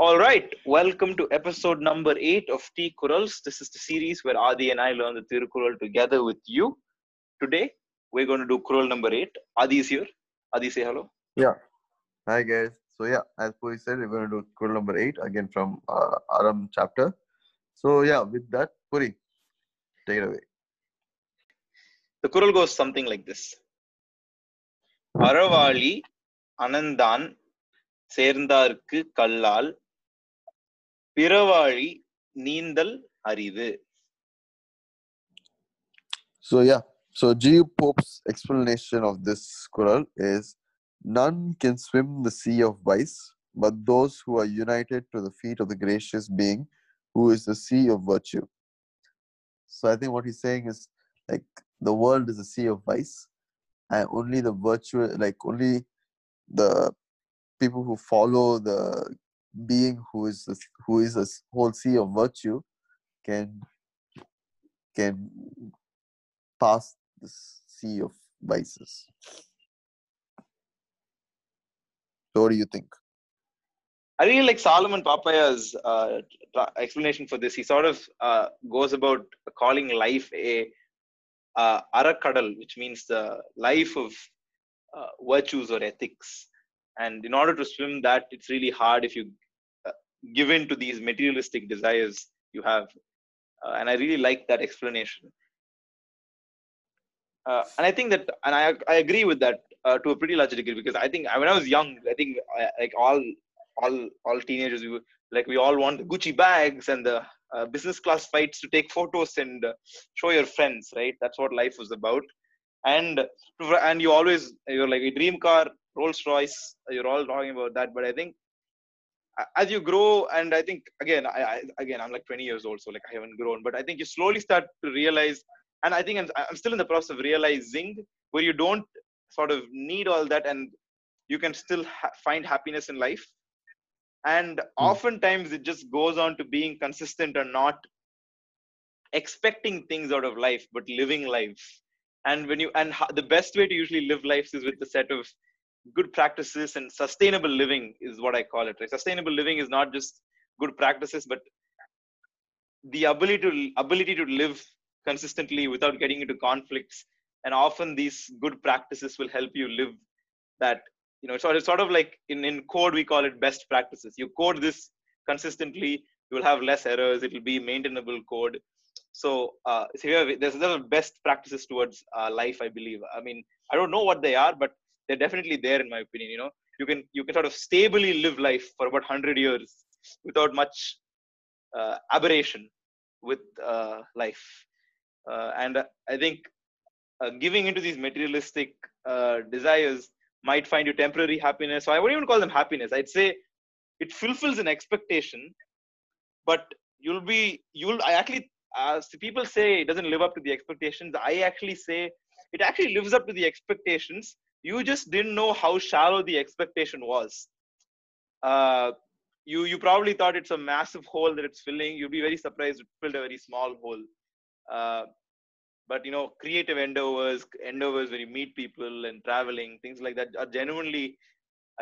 All right, welcome to episode number eight of T Kurals. This is the series where Adi and I learn the Tirukural together with you. Today, we're going to do Kural number eight. Adi is here. Adi, say hello. Yeah. Hi guys. So yeah, as Puri said, we're going to do Kural number eight again from uh, Aram chapter. So yeah, with that, Puri, take it away. The Kural goes something like this அறவாளி அனந்தான் சேர்ந்தார்க்கு கல்லால் பிறவாழி நீந்தல் அறிவு so yeah. So g pope's explanation of this kural is none can swim the sea of vice but those who are united to the feet of the gracious being who is the sea of virtue. So i think what he's saying is like the world is a sea of vice and only the virtuous, like only the people who follow the being who is the, who is a whole sea of virtue can can pass the sea of vices. So what do you think? I really like Solomon Pappaiah's uh, explanation for this. He sort of uh, goes about calling life a uh, arakadal, which means the life of uh, virtues or ethics. And in order to swim that, it's really hard if you give in to these materialistic desires you have. Uh, and I really like that explanation. Uh, and I think that, and I, I agree with that uh, to a pretty large degree because I think when I was young, I think uh, like all all all teenagers, we were, like we all want the Gucci bags and the uh, business class flights to take photos and uh, show your friends, right? That's what life was about. And and you always you're like a dream car, Rolls Royce. You're all talking about that, but I think as you grow, and I think again, I, I again I'm like 20 years old, so like I haven't grown, but I think you slowly start to realize, and I think I'm, I'm still in the process of realizing where you don't sort of need all that, and you can still ha- find happiness in life. And hmm. oftentimes it just goes on to being consistent and not expecting things out of life but living life. And when you and the best way to usually live life is with a set of good practices and sustainable living is what i call it right? Sustainable living is not just good practices but the ability to ability to live consistently without getting into conflicts. And often these good practices will help you live that you know sort of sort of like in in code we call it best practices. You code this consistently you will have less errors it will be maintainable code. So uh so here there's there's best practices towards uh, life i believe. I mean i don't know what they are but they're definitely there in my opinion you know you can you can sort of stably live life for about 100 years without much uh, aberration with uh, life uh, and i think uh, giving into these materialistic uh, desires might find you temporary happiness. So I wouldn't even call them happiness. I'd say it fulfills an expectation, but you'll be you'll. I actually, uh, people say it doesn't live up to the expectations. I actually say it actually lives up to the expectations. You just didn't know how shallow the expectation was. Uh, you you probably thought it's a massive hole that it's filling. You'd be very surprised it filled a very small hole. Uh, but you know creative endeavors endeavors where you meet people and traveling things like that are genuinely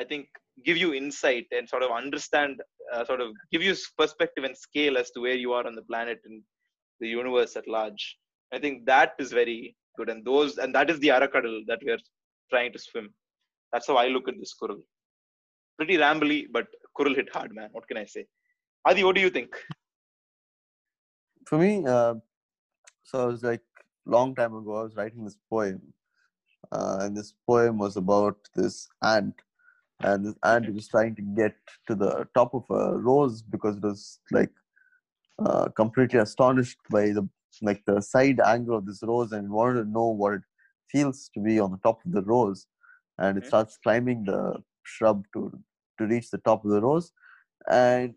i think give you insight and sort of understand uh, sort of give you perspective and scale as to where you are on the planet and the universe at large i think that is very good and those and that is the arakadal that we are trying to swim. That's how i look at this kural pretty rambly but kural hit hard man. What can i say? Adi what do you think? For me, uh, so I was like long time ago. I was writing this poem, uh, and this poem was about this ant, and this ant was trying to get to the top of a rose because it was like uh, completely astonished by the like the side angle of this rose and wanted to know what it feels to be on the top of the rose, and it starts climbing the shrub to to reach the top of the rose, and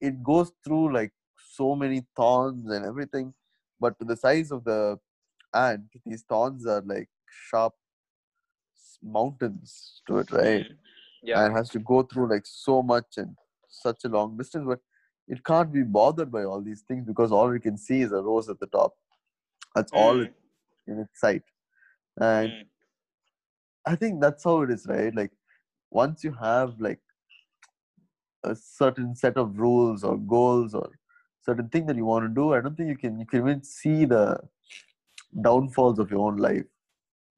it goes through like so many thorns and everything but to the size of the ant these thorns are like sharp mountains to it right? Mm. yeah. And has to go through like so much and such a long distance but it can't be bothered by all these things because all it can see is a rose at the top. That's all Mm. it, in its sight and Mm. i think that's how it is right like once you have like a certain set of rules or goals or certain thing that you want to do i don't think you can you can even see the downfalls of your own life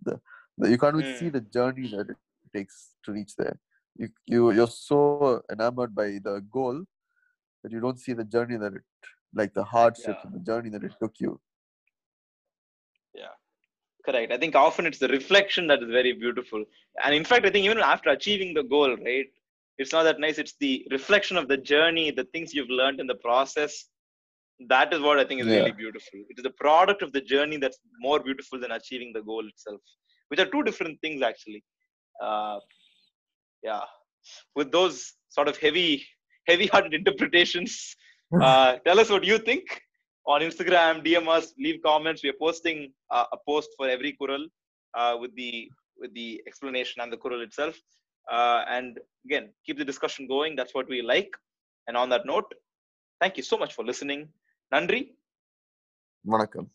the, the you can't even see Mm. the journey that it takes to reach there you, you you're so enamored by the goal that you don't see the journey that it like the hardships Yeah. and the journey that it took you correct. I think often it's the reflection that is very beautiful. And in fact i think even after achieving the goal right it's not that nice. It's the reflection of the journey the things you've learned in the process. That is what i think is Yeah. really beautiful. It is the product of the journey that's more beautiful than achieving the goal itself which are two different things actually. Uh, yeah. With those sort of heavy heavy hearted interpretations uh, tell us what you think on Instagram, DM us, leave comments. We are posting uh, a post for every Kural uh, with the with the explanation and the Kural itself. Uh, and again, keep the discussion going. That's what we like. And on that note, thank you so much for listening. Nandri. vanakkam